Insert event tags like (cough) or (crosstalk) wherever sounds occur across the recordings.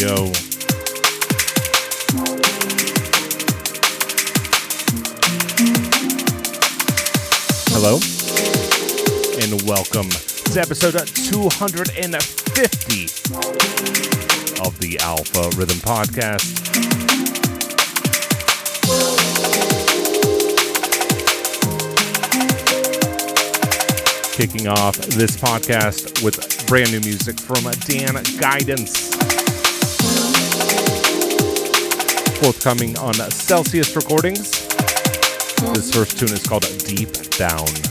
go. Hello, and welcome to episode 250 of the Alpha Rhythm Podcast. Kicking off this podcast with brand new music from Dan Guidance. Forthcoming on Celsius Recordings. This first tune is called Deep Down.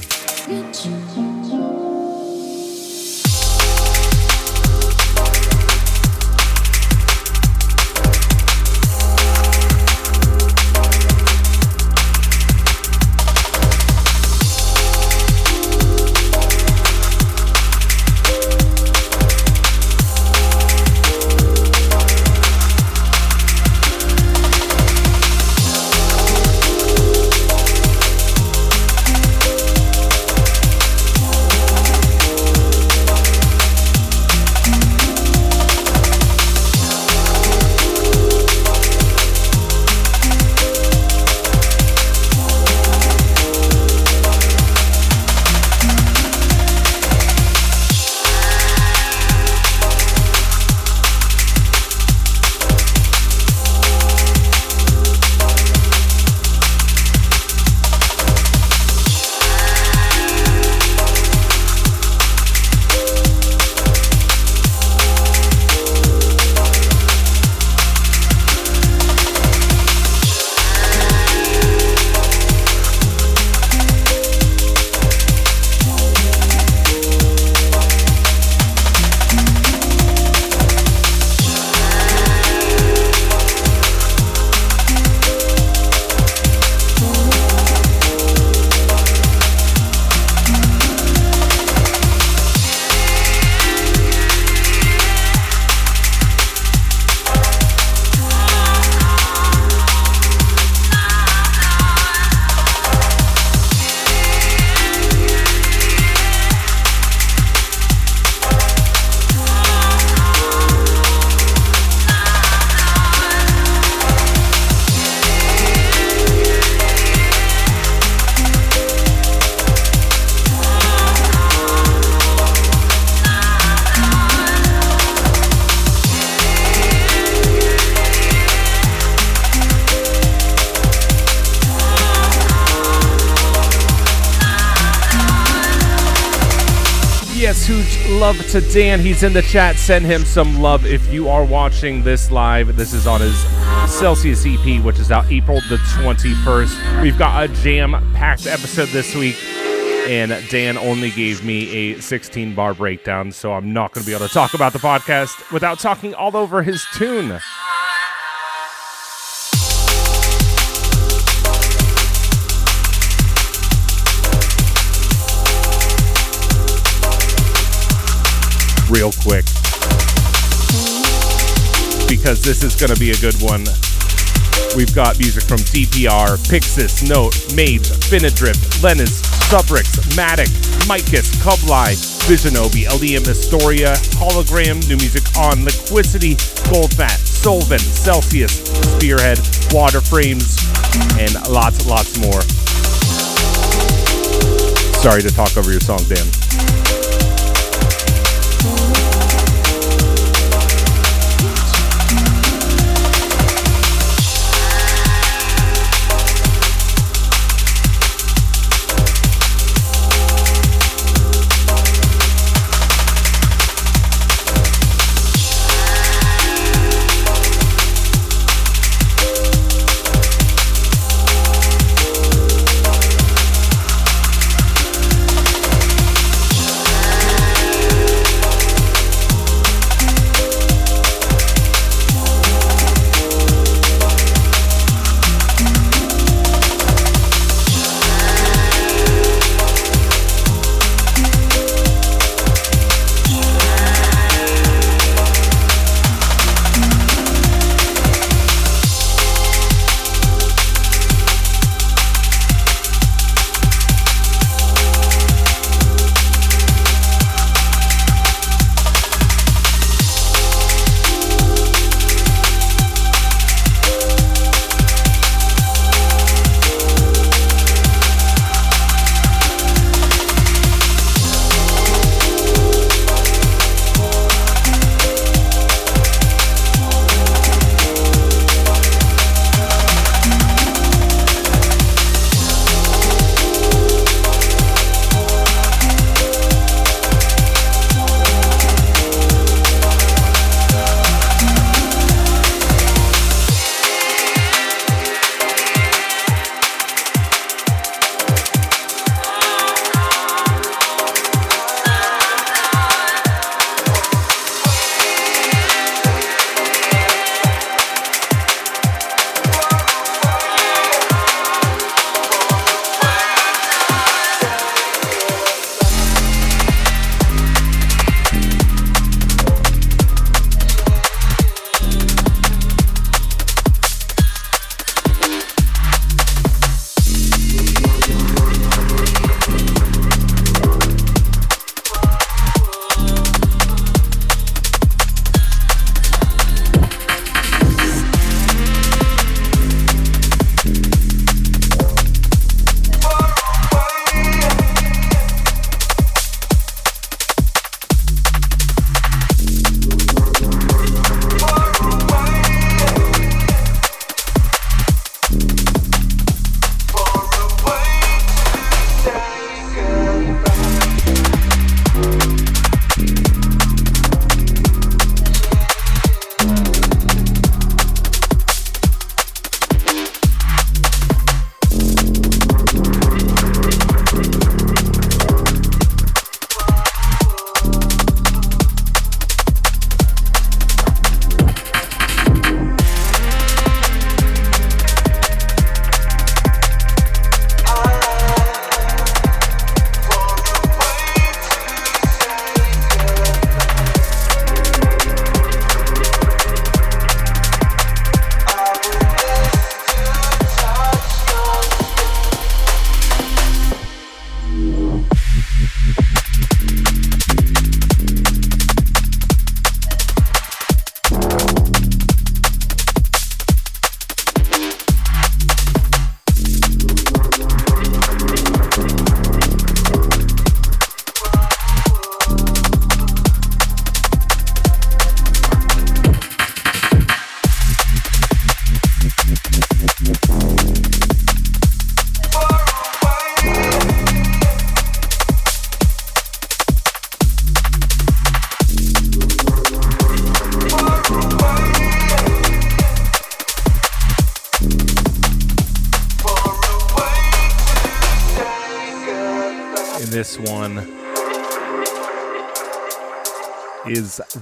To Dan. He's in the chat. Send him some love if you are watching this live. This is on his Celsius EP, which is out April the 21st. We've got a jam packed episode this week, and Dan only gave me a 16 bar breakdown, so I'm not going to be able to talk about the podcast without talking all over his tune. Real quick because this is going to be a good one. We've got music from DPR, pyxis, Note, Mage, Finnadrift, Leniz, Subrix, Maduk, Micus, Kublai, Visionobi, Aleyum Istoria, Hologram, new music on Liquicity, Goldfat, Soulvent, Celsius, Spearhead, Waterframes, and lots, lots more. Sorry to talk over your song, Dan.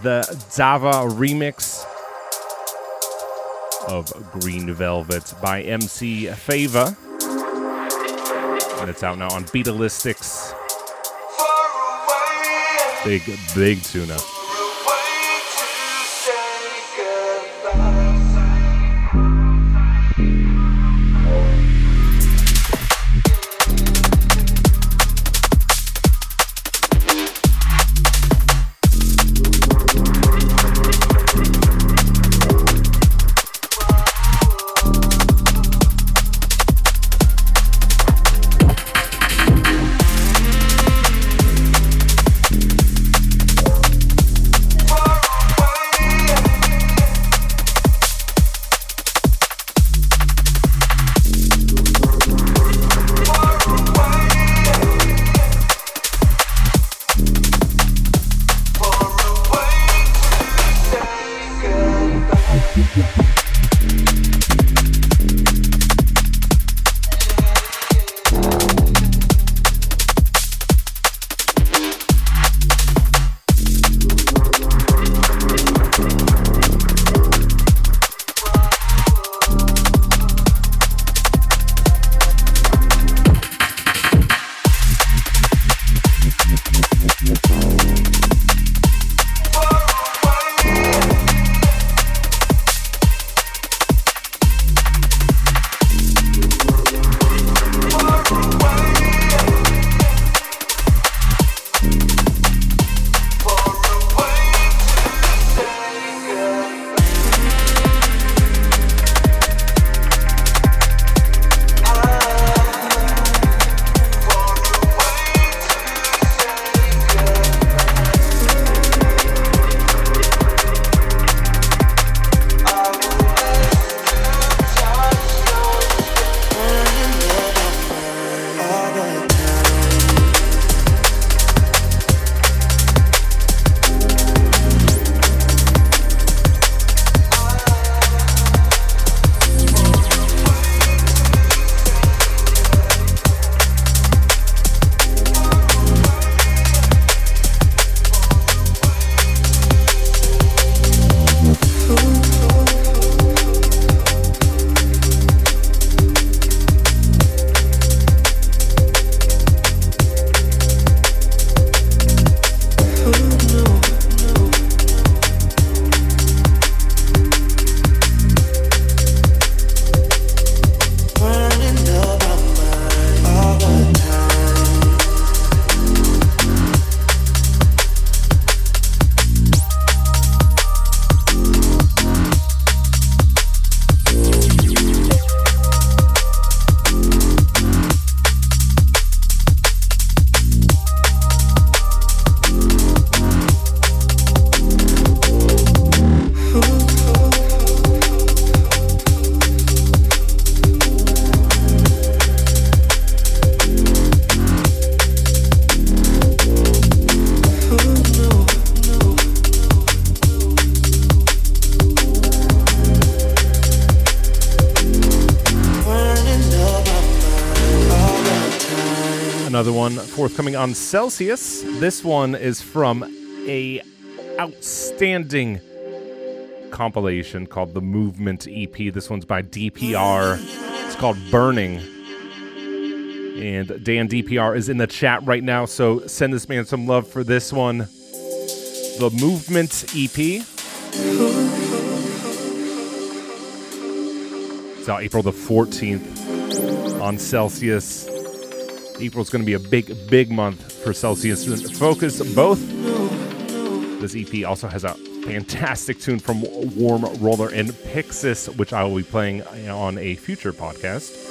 The Dava remix of Green Velvet by MC Fava. And it's out now on Beatalistics. Big, big tuna. Forthcoming on Celsius. This one is from a outstanding compilation called the Movement EP. This one's by DPR. It's called Burning. And Dan DPR is in the chat right now, so send this man some love for this one. The Movement EP. It's out April the 14th on Celsius. April's going to be a big, big month for Celsius Focus. Both. This EP also has a fantastic tune from Warm Roller and pyxis, which I will be playing on a future podcast.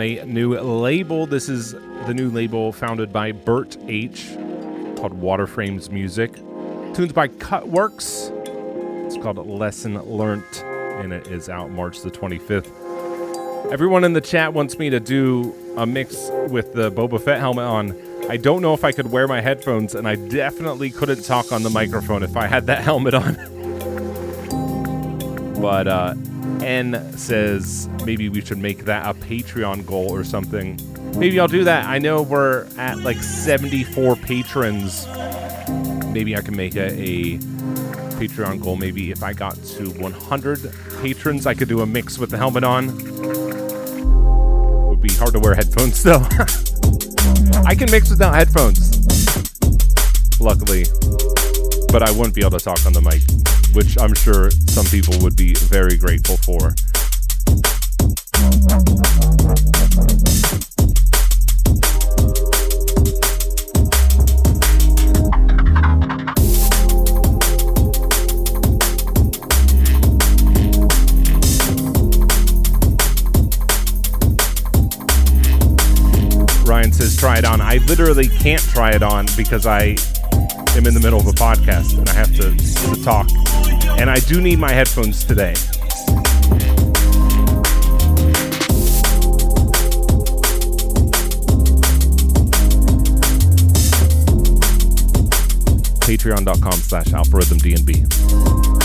On a new label. This is the new label founded by Bert H called Waterframes Music. Tunes by Cutworks. It's called Lesson Learnt and it is out March the 25th. Everyone in the chat wants me to do a mix with the Boba Fett helmet on. I don't know if I could wear my headphones, and I definitely couldn't talk on the microphone if I had that (laughs) helmet on. but uh, N says maybe we should make that a Patreon goal or something. Maybe I'll do that. I know we're at like 74 patrons. Maybe I can make a, a Patreon goal. Maybe if I got to 100 patrons, I could do a mix with the helmet on. It Would be hard to wear headphones (laughs) though. I can mix without headphones, luckily, but I wouldn't be able to talk on the mic, which I'm sure some people would be very grateful for. Ryan says try it on. I literally can't try it on because I am in the middle of a podcast and I have to, to talk. And I do need my headphones today. Patreon.com slash alpharhythmdnb.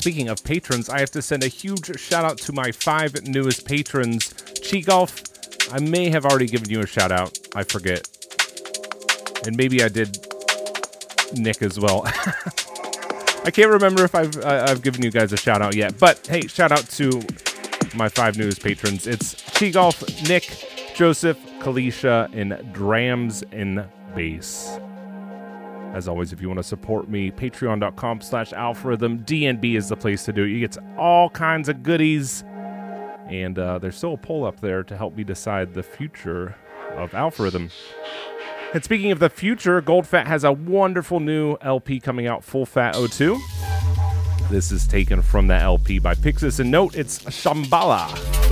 Speaking of patrons, I have to send a huge shout out to my five newest patrons. Chi Golf, I may have already given you a shout out. I forget. And maybe I did Nick as well. (laughs) I can't remember if I've uh, I've given you guys a shout out yet. But hey, shout out to my five newest patrons. It's Chi Golf, Nick, Joseph, Kalisha, and Drams in Bass. As always, if you want to support me, patreon.com slash alpharhythm. DNB is the place to do it. You get all kinds of goodies. And uh, there's still a poll up there to help me decide the future of Alpharhythm. And speaking of the future, Goldfat has a wonderful new LP coming out, Full Fat 02. This is taken from that LP by pyxis. And note, it's Shambhala.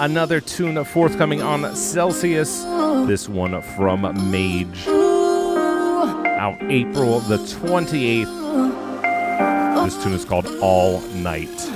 Another tune forthcoming on Celsius. This one from Mage. Out April the 28th. This tune is called All Night.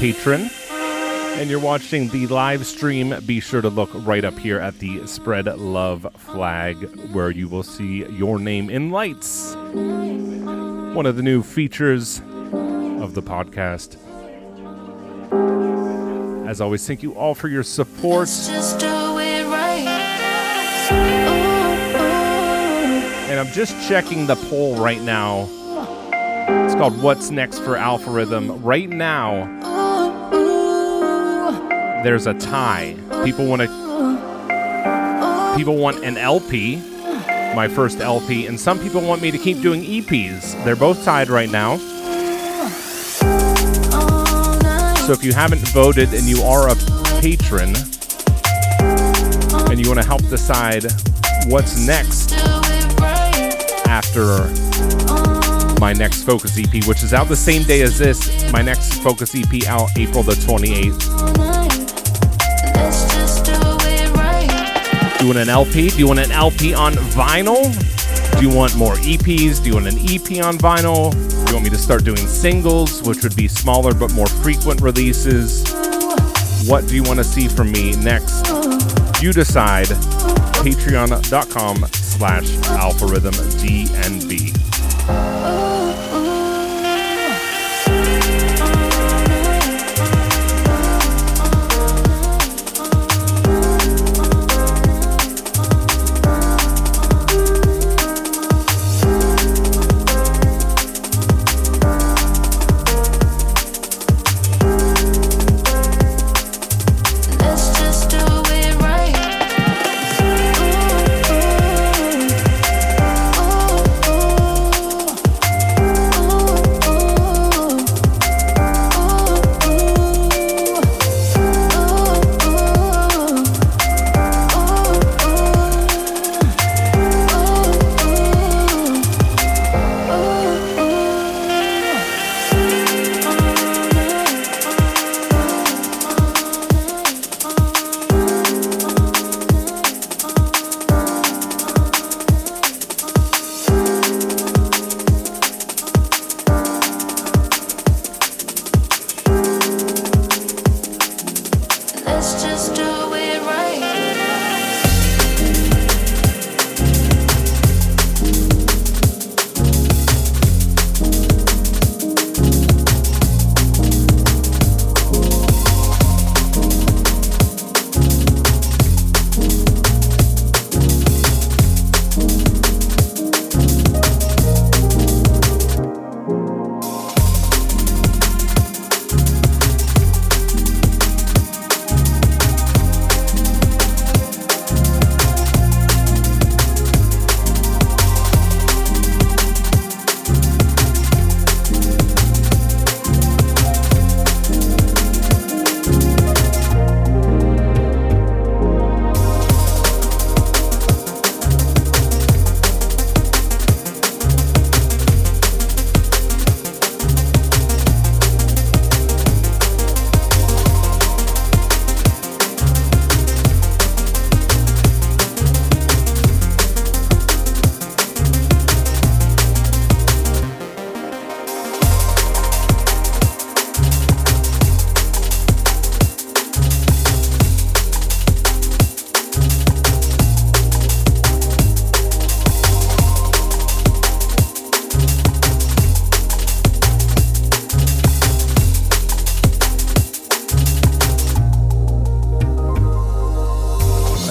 Patron and you're watching the live stream, be sure to look right up here at the Spread Love flag where you will see your name in lights. One of the new features of the podcast. As always, thank you all for your support. And I'm just checking the poll right now. It's called What's Next for Alpharhythm. Right now, there's a tie. People want to people want an LP, my first LP, and some people want me to keep doing EPs. They're both tied right now. So if you haven't voted and you are a patron and you want to help decide what's next after my next Focus EP, which is out the same day as this, my next Focus EP out April the 28th. Do you want an LP? Do you want an LP on vinyl? Do you want more EPs? Do you want an EP on vinyl? Do you want me to start doing singles, which would be smaller but more frequent releases? What do you want to see from me next? You decide. Patreon.com slash alpharhythm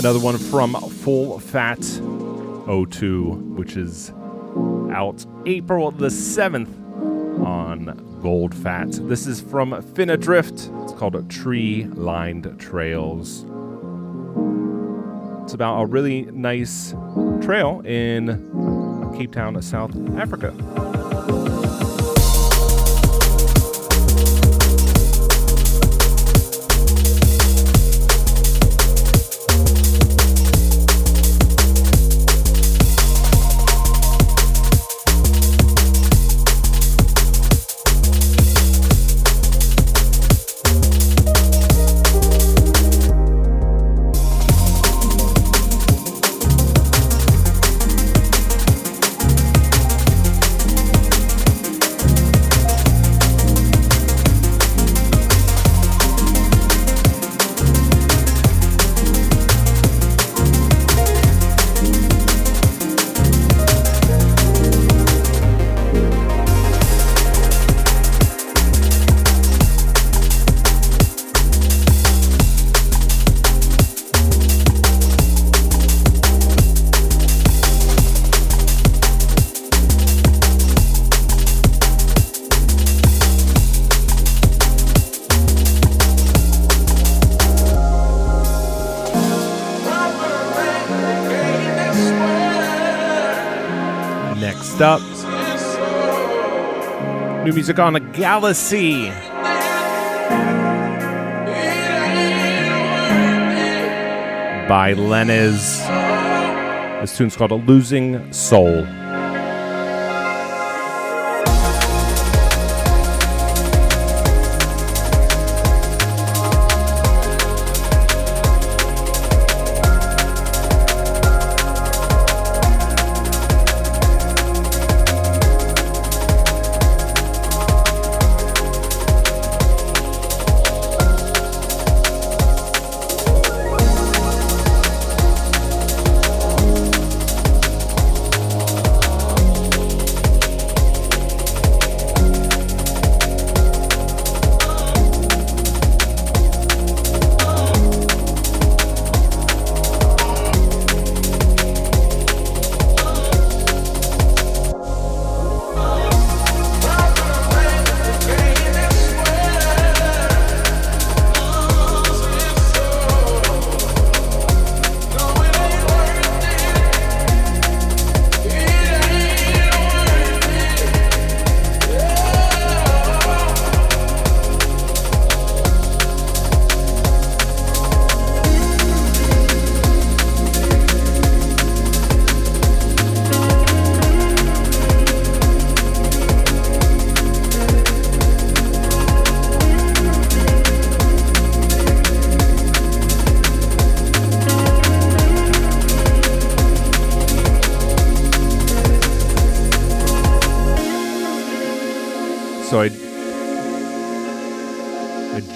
Another one from Full Fat 02, which is out April the 7th on Goldfat. This is from Finnadrift. It's called Tree Lined Trails. It's about a really nice trail in Cape Town, South Africa. Music on a Galacy. By Leniz. This tune's called A Losing Soul.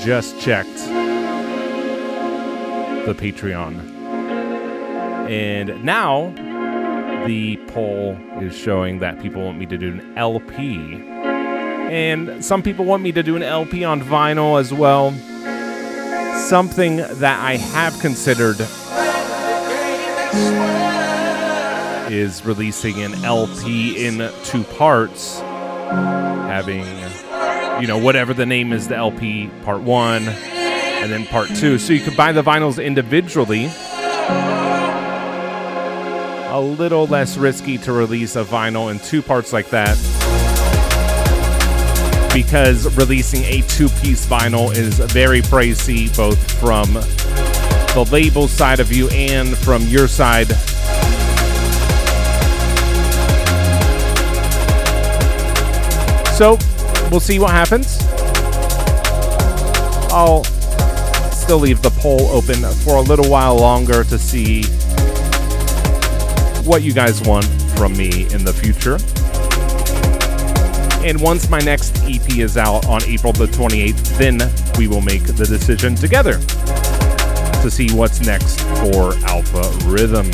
Just checked the Patreon. And now the poll is showing that people want me to do an LP. And some people want me to do an LP on vinyl as well. Something that I have considered is releasing an LP in two parts, having you know, whatever the name is, the LP part one, and then part two. So you could buy the vinyls individually. A little less risky to release a vinyl in two parts like that. Because releasing a two piece vinyl is very pricey, both from the label side of you and from your side. So we'll see what happens. I'll still leave the poll open for a little while longer to see what you guys want from me in the future. And once my next EP is out on April the 28th, then we will make the decision together to see what's next for Alpha Rhythm.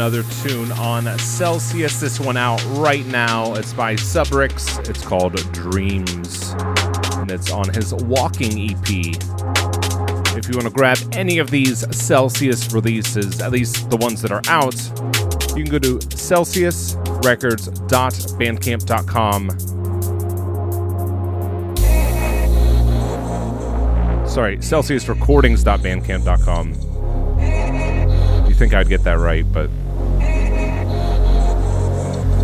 Another tune on Celsius. This one out right now. It's by Subrix. It's called Dreams. And it's on his Walking EP. If you want to grab any of these Celsius releases, at least the ones that are out, you can go to celsiusrecords.bandcamp.com. Sorry, celsiusrecordings.bandcamp.com. You think I'd get that right, but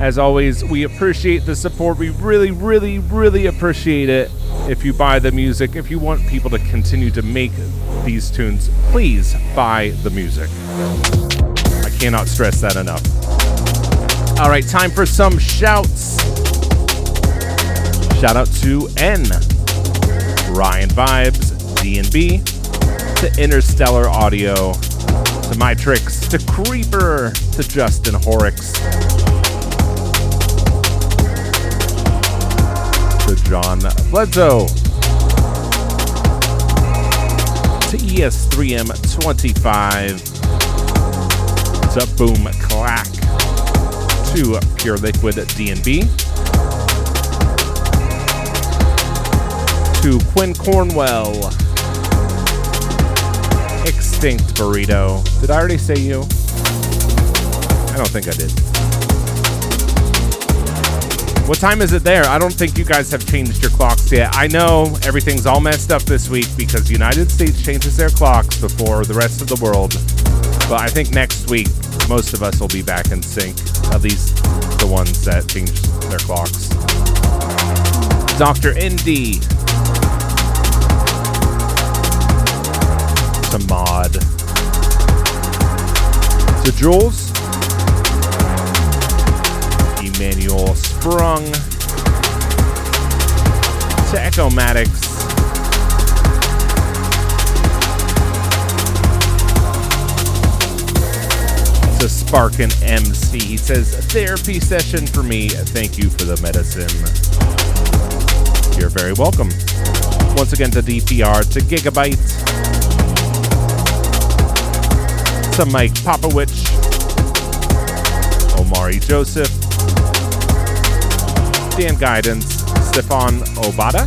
as always, we appreciate the support. We really, really, really appreciate it. If you buy the music, if you want people to continue to make these tunes, please buy the music. I cannot stress that enough. All right, time for some shouts. Shout out to N, Ryan Vibes, D&B, to Interstellar Audio, to My Tricks, to Creeper, to Justin Horrocks, John Bledsoe, to ES3M25, It's to Boom Clack, to Pure Liquid DNB, to Quinn Cornwell, Extinct Burrito. Did I already say you? I don't think I did. What time is it there? I don't think you guys have changed your clocks yet. I know everything's all messed up this week because the United States changes their clocks before the rest of the world. But I think next week most of us will be back in sync. At least the ones that changed their clocks. Dr. ND. To Mod. To Jules. Emmanuel Sprung. To Maddox. To Sparkin MC. He says, therapy session for me. Thank you for the medicine. You're very welcome. Once again to DPR, to Gigabyte, to Mike Popowich, Omari Joseph, Dan Guidance, Stefan Obata,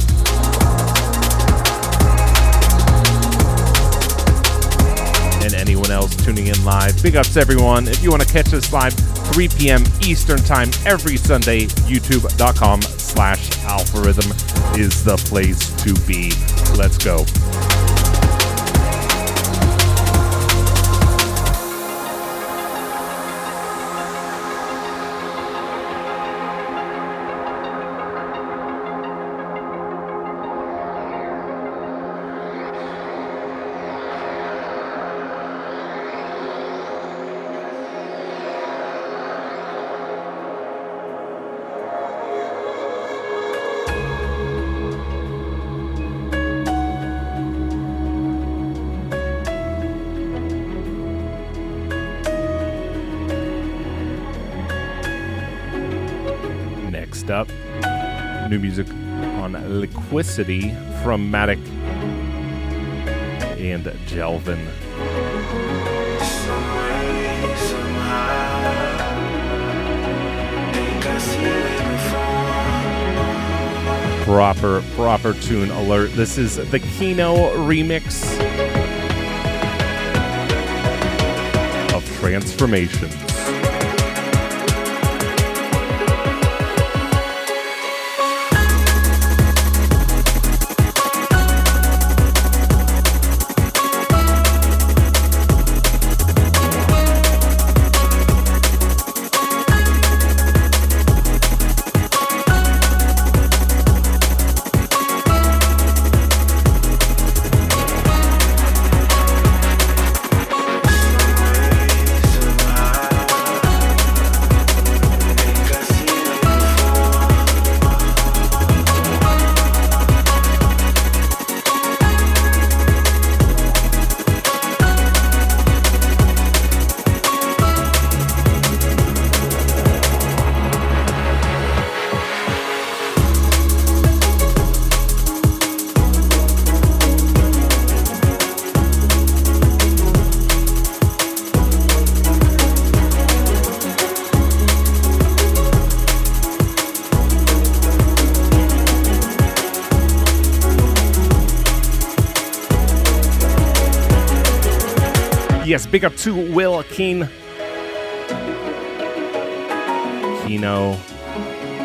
and anyone else tuning in live. Big ups, everyone. If you want to catch us live, 3 p.m. Eastern Time every Sunday, youtube.com slash algorithm is the place to be. Let's go. New music on Liquicity from Maduk and Jelvin. Proper, proper tune alert. This is the Keeno remix of Transformations. Big up to Will Keen. Keeno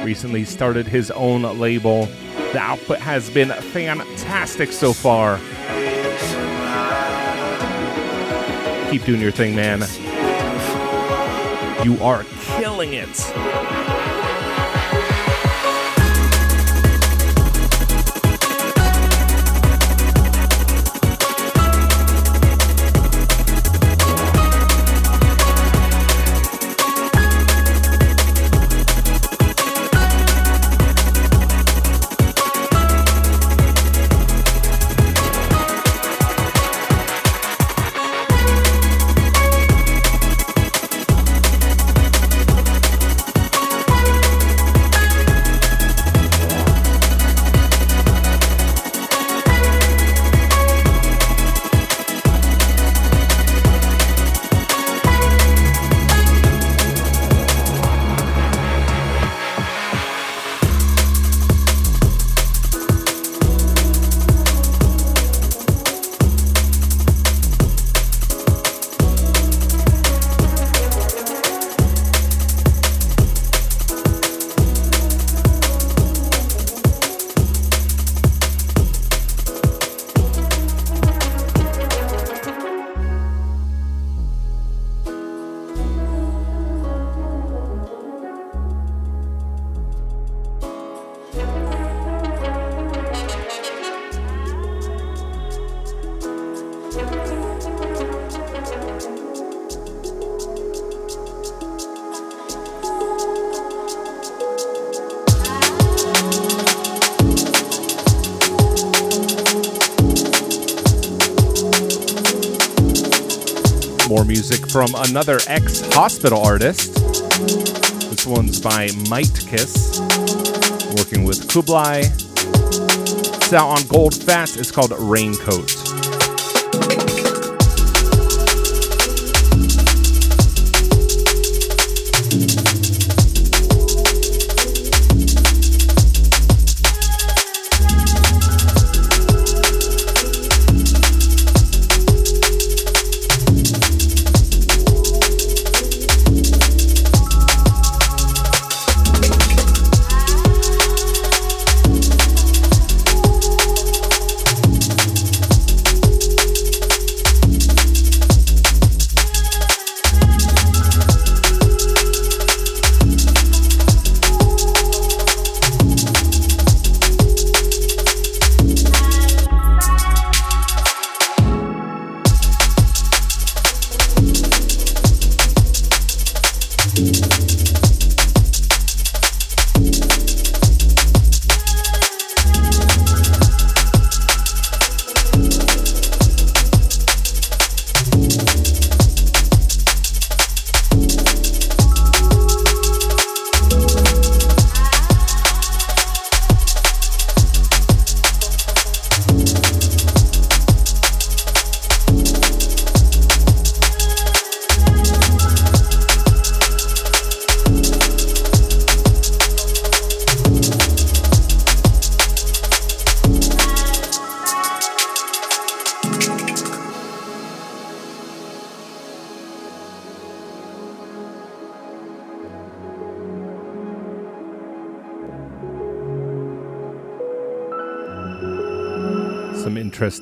recently started his own label. The output has been fantastic so far. Keep doing your thing, man. You are killing it. From another ex hospital artist. This one's by Might Kiss, working with Kublai. It's out on Goldfat. It's called Raincoat.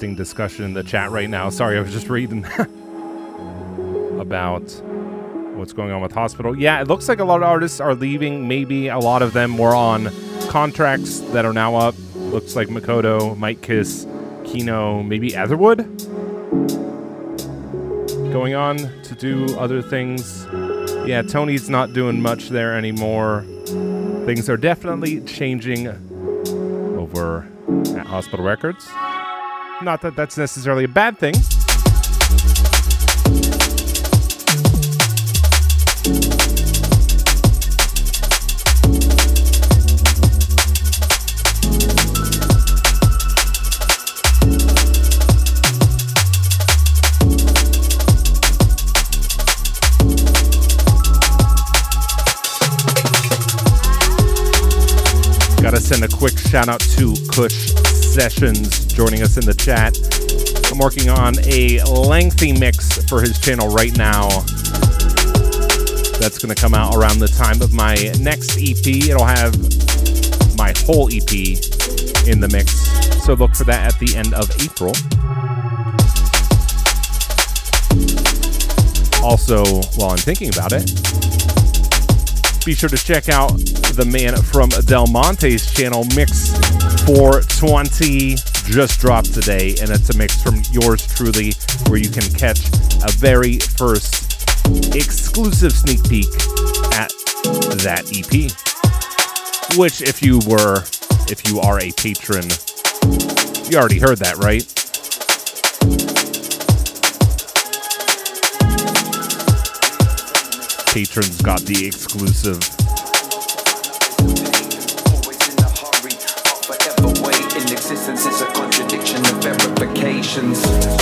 Interesting discussion in the chat right now. Sorry, I was just reading (laughs) about what's going on with hospital. Yeah, it looks like a lot of artists are leaving. Maybe a lot of them were on contracts that are now up. Looks like Makoto, Might Kiss, Keeno, maybe Etherwood going on to do other things. Yeah, Tony's not doing much there anymore. Things are definitely changing over at Hospital Records. Not that that's necessarily a bad thing. Gotta send a quick shout out to Kush Sessions joining us in the chat. I'm working on a lengthy mix for his channel right now. That's going to come out around the time of my next EP. It'll have my whole EP in the mix. So look for that at the end of April. Also, while I'm thinking about it, be sure to check out the man from Del Monte's channel, Mix 420, just dropped today, and it's a mix from yours truly, where you can catch a very first exclusive sneak peek at that EP. Which, if you were, if you are a patron, you already heard that, right? Patrons got the exclusive. existence is a contradiction of verifications.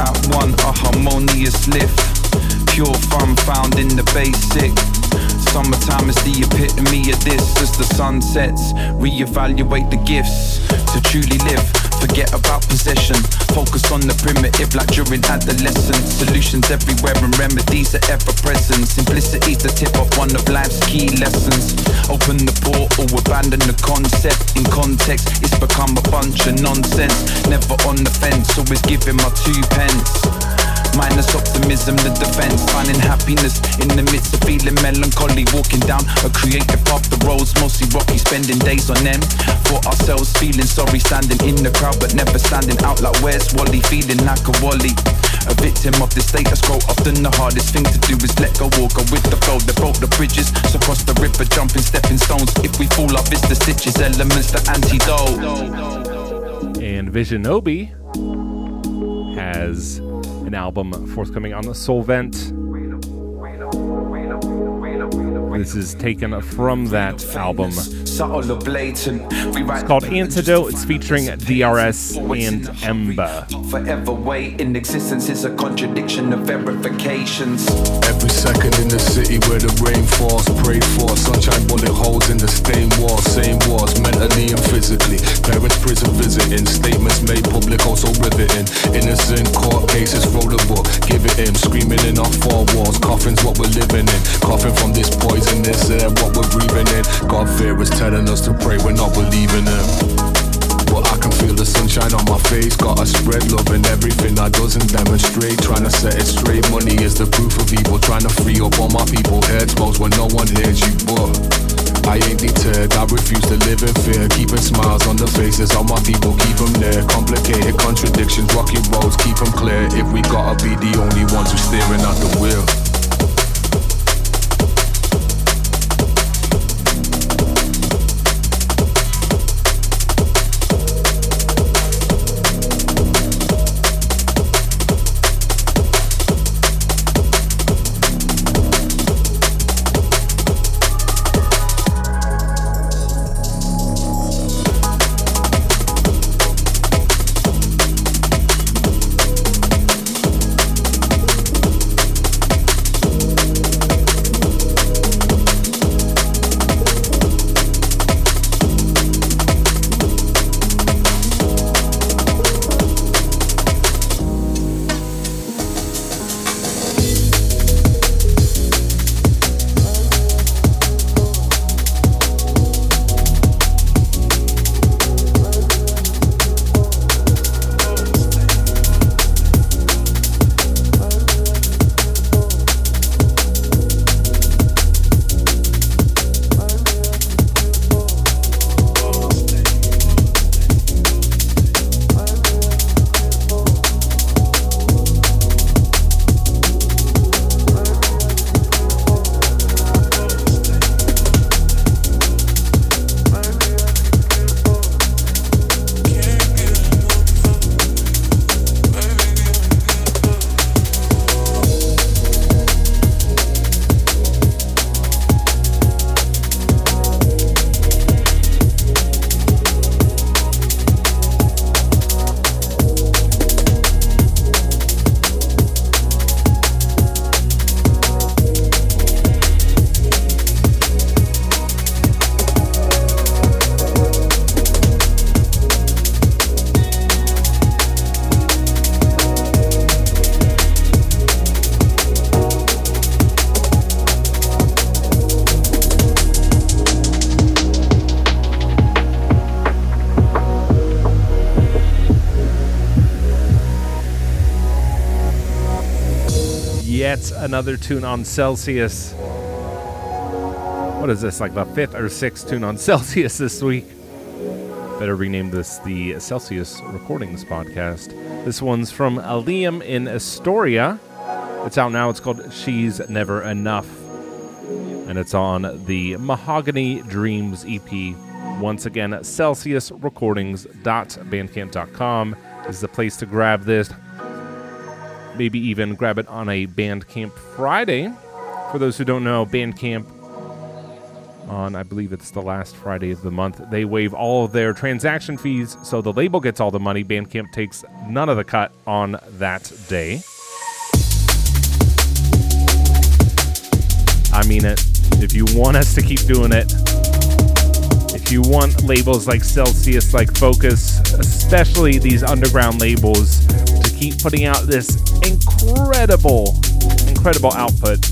At one, a harmonious lift. Pure fun found in the basic. Summertime is the epitome of this. As the sun sets, reevaluate the gifts to truly live Forget about possession. Focus on the primitive like during adolescence. Solutions everywhere and remedies are ever present. Simplicity's the tip of one of life's key lessons. Open the portal, abandon the concept. In context, it's become a bunch of nonsense. Never on the fence, always giving my two pence. Minus optimism, the defense. Finding happiness in the midst of feeling melancholy. Walking down a creative path, the roads mostly rocky. Spending days on them. For ourselves, feeling sorry. Standing in the crowd, but never standing out like where's Wally? Feeling like a Wally. A victim of the status quo. Often the hardest thing to do is let go, walk go with the flow. They broke the bridges, so cross the river, jumping stepping stones. If we fall off, it's the stitches, elements, the antidote. And Visionobi has an album forthcoming on the Soulvent. This is taken from that album subtle or blatant. It's called Antidote. It's featuring DRS and Emba. Forever waiting existence is a contradiction of verifications. Every second in the city where the rain falls, prayed for. Sunshine bullet holes in the stained walls, same walls, mentally and physically. Parents prison visiting, statements made public, also riveting. Innocent court cases, throw the book, give it in. Screaming in our four walls, coffins what we're living in. Coughing from this poison, this air, what we're breathing in. God fear is telling us to pray, we're not believing him. But I can feel the sunshine on my face. Gotta spread love in everything I does and demonstrate. Trying to set it straight. Money is the proof of evil. Trying to free up all my people. Heads most when no one hears you. But I ain't deterred. I refuse to live in fear. Keeping smiles on the faces of my people. Keep them near. Complicated contradictions. Rocky roads. Keep them clear. If we gotta be the only ones who steering at the wheel. Another tune on Celsius. What is this, like the fifth or sixth tune on (laughs) Celsius this week? Better rename this the Celsius Recordings Podcast. This one's from Aleyum and Istoria. It's out now. It's called She's Never Enough. And it's on the Mahogany Dreams EP. Once again, CelsiusRecordings.bandcamp.com is the place to grab this maybe even grab it on a Bandcamp Friday. For those who don't know, Bandcamp on I believe it's the last Friday of the month, they waive all their transaction fees, so the label gets all the money. Bandcamp takes none of the cut on that day. I mean it. If you want us to keep doing it, if you want labels like Celsius, like Fokuz, especially these underground labels, keep putting out this incredible, incredible output.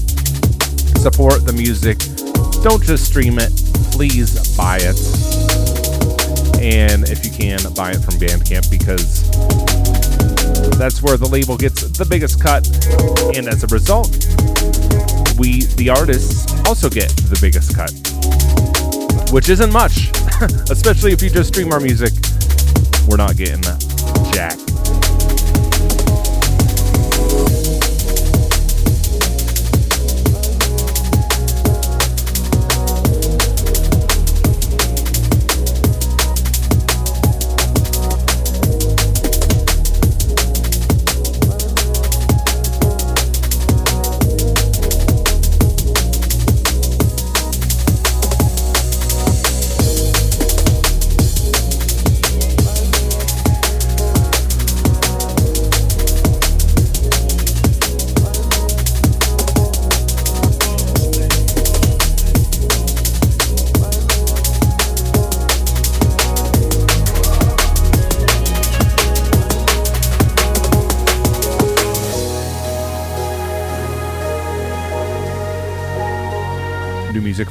Support the music. Don't just stream it. Please buy it. And if you can, buy it from Bandcamp because that's where the label gets the biggest cut. And as a result, we, the artists, also get the biggest cut. Which isn't much, (laughs) especially if you just stream our music. We're not getting jack.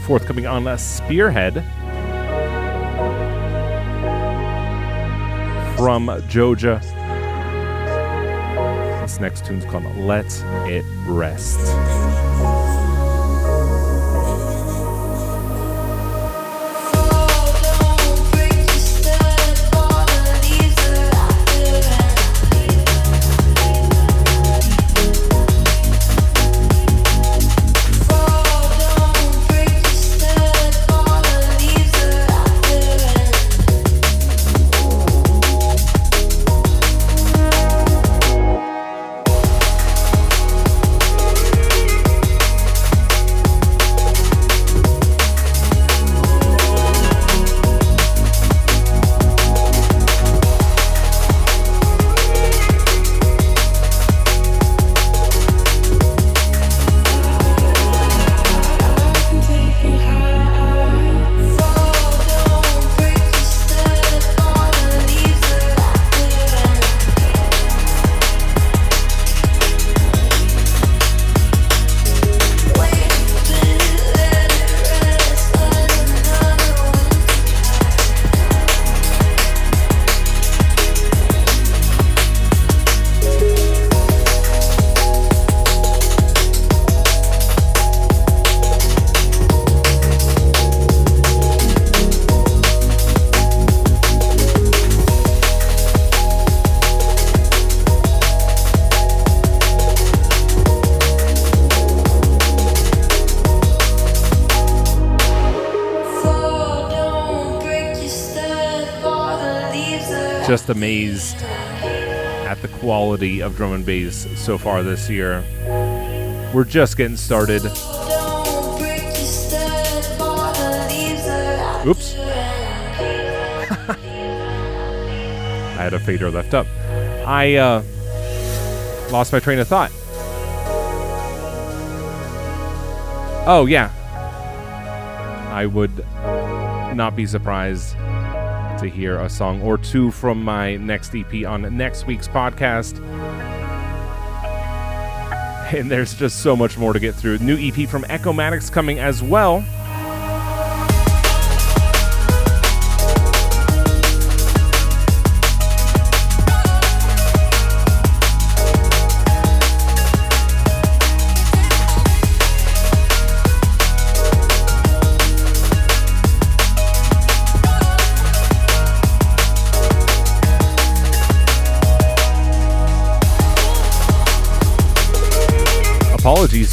Forthcoming on Spearhead from Joja. This next tune's called Let It Rest. Amazed at the quality of drum and bass so far this year. We're just getting started. Oops. (laughs) I had a fader left up. I uh, lost my train of thought. Oh, yeah. I would not be surprised to hear a song or two from my next EP on next week's podcast. And there's just so much more to get through. New EP from Echomatics coming as well.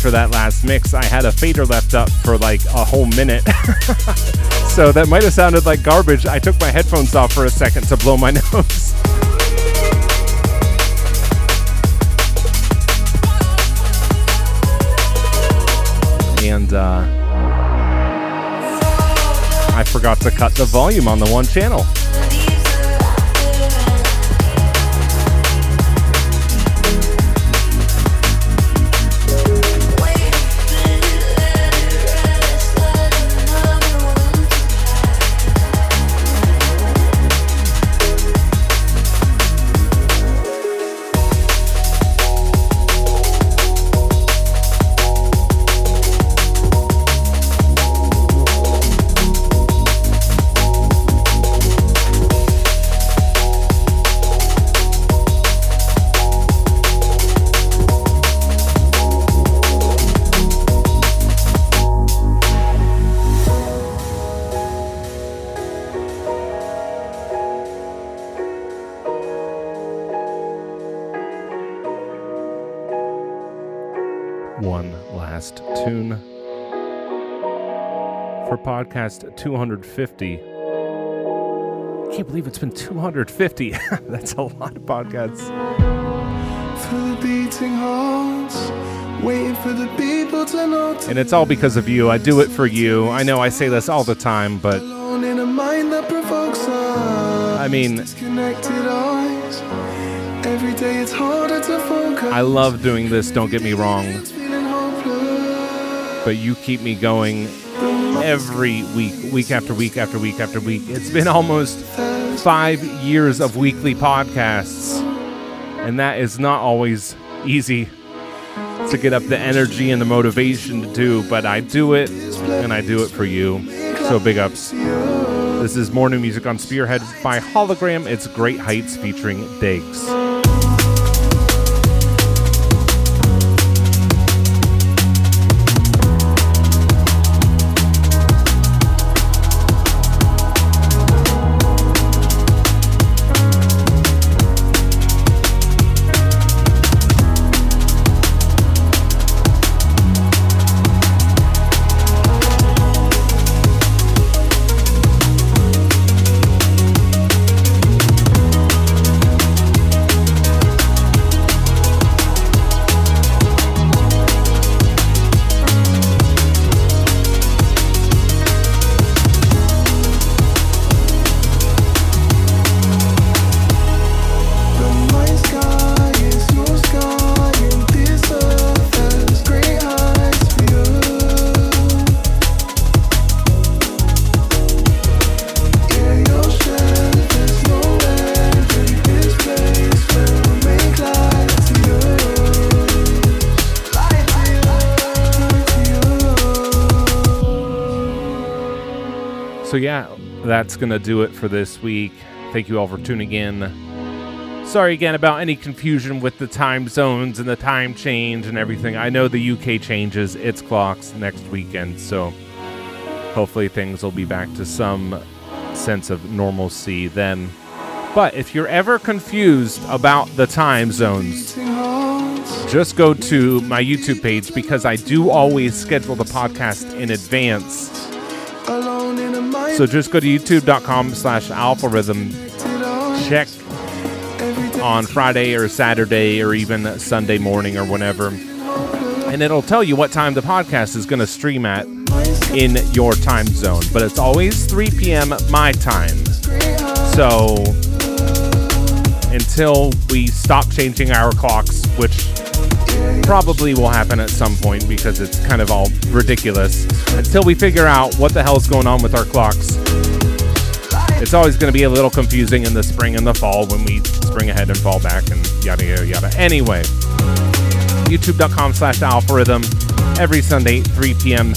For that last mix. I had a fader left up for like a whole minute. (laughs) so that might have sounded like garbage. I took my headphones off for a second to blow my (laughs) nose. and uh, I forgot to cut the volume on the one channel. Podcast 250. I can't believe it's been 250. (laughs) That's a lot of podcasts. Through the beating hearts, waiting for the people to know. And it's all because of you. I do it for you. I know I say this all the time, but. I mean. Every day it's harder to focus. I love doing this, don't get me wrong. But you keep me going every week, week after week after week after week. It's been almost five years of weekly podcasts, and that is not always easy to get up the energy and the motivation to do, but I do it, and I do it for you. So big ups. This is more new music on Spearhead by Hologram. It's Great Heights featuring Degs. That's going to do it for this week. Thank you all for tuning in. Sorry again about any confusion with the time zones and the time change and everything. I know the UK changes its clocks next weekend, so hopefully things will be back to some sense of normalcy then. But if you're ever confused about the time zones, just go to my YouTube page because I do always schedule the podcast in advance so just go to youtube.com slash alpharhythm. Check on Friday or Saturday or even Sunday morning or whenever. And it'll tell you what time the podcast is going to stream at in your time zone. But it's always 3 p.m. my time. So until we stop changing our clocks, which probably will happen at some point because it's kind of all ridiculous. Until we figure out what the hell's going on with our clocks, it's always going to be a little confusing in the spring and the fall when we spring ahead and fall back and yada yada yada. Anyway, youtube.com slash alpharhythm every Sunday, 3 p.m.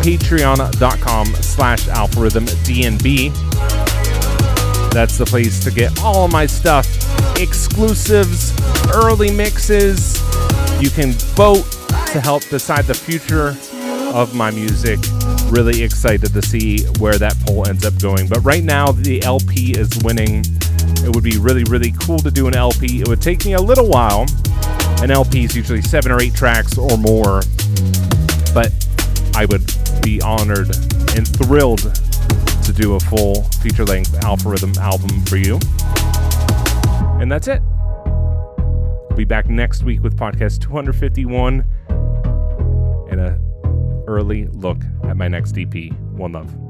Patreon.com slash alpharhythm DNB. That's the place to get all my stuff, exclusives, early mixes, you can vote to help decide the future of my music. Really excited to see where that poll ends up going. But right now, the LP is winning. It would be really, really cool to do an LP. It would take me a little while An LP is usually seven or eight tracks or more, but I would be honored and thrilled to do a full feature length Alpharhythm album for you. And that's it. I'll be back next week with podcast 251 and a early look at my next EP. One love.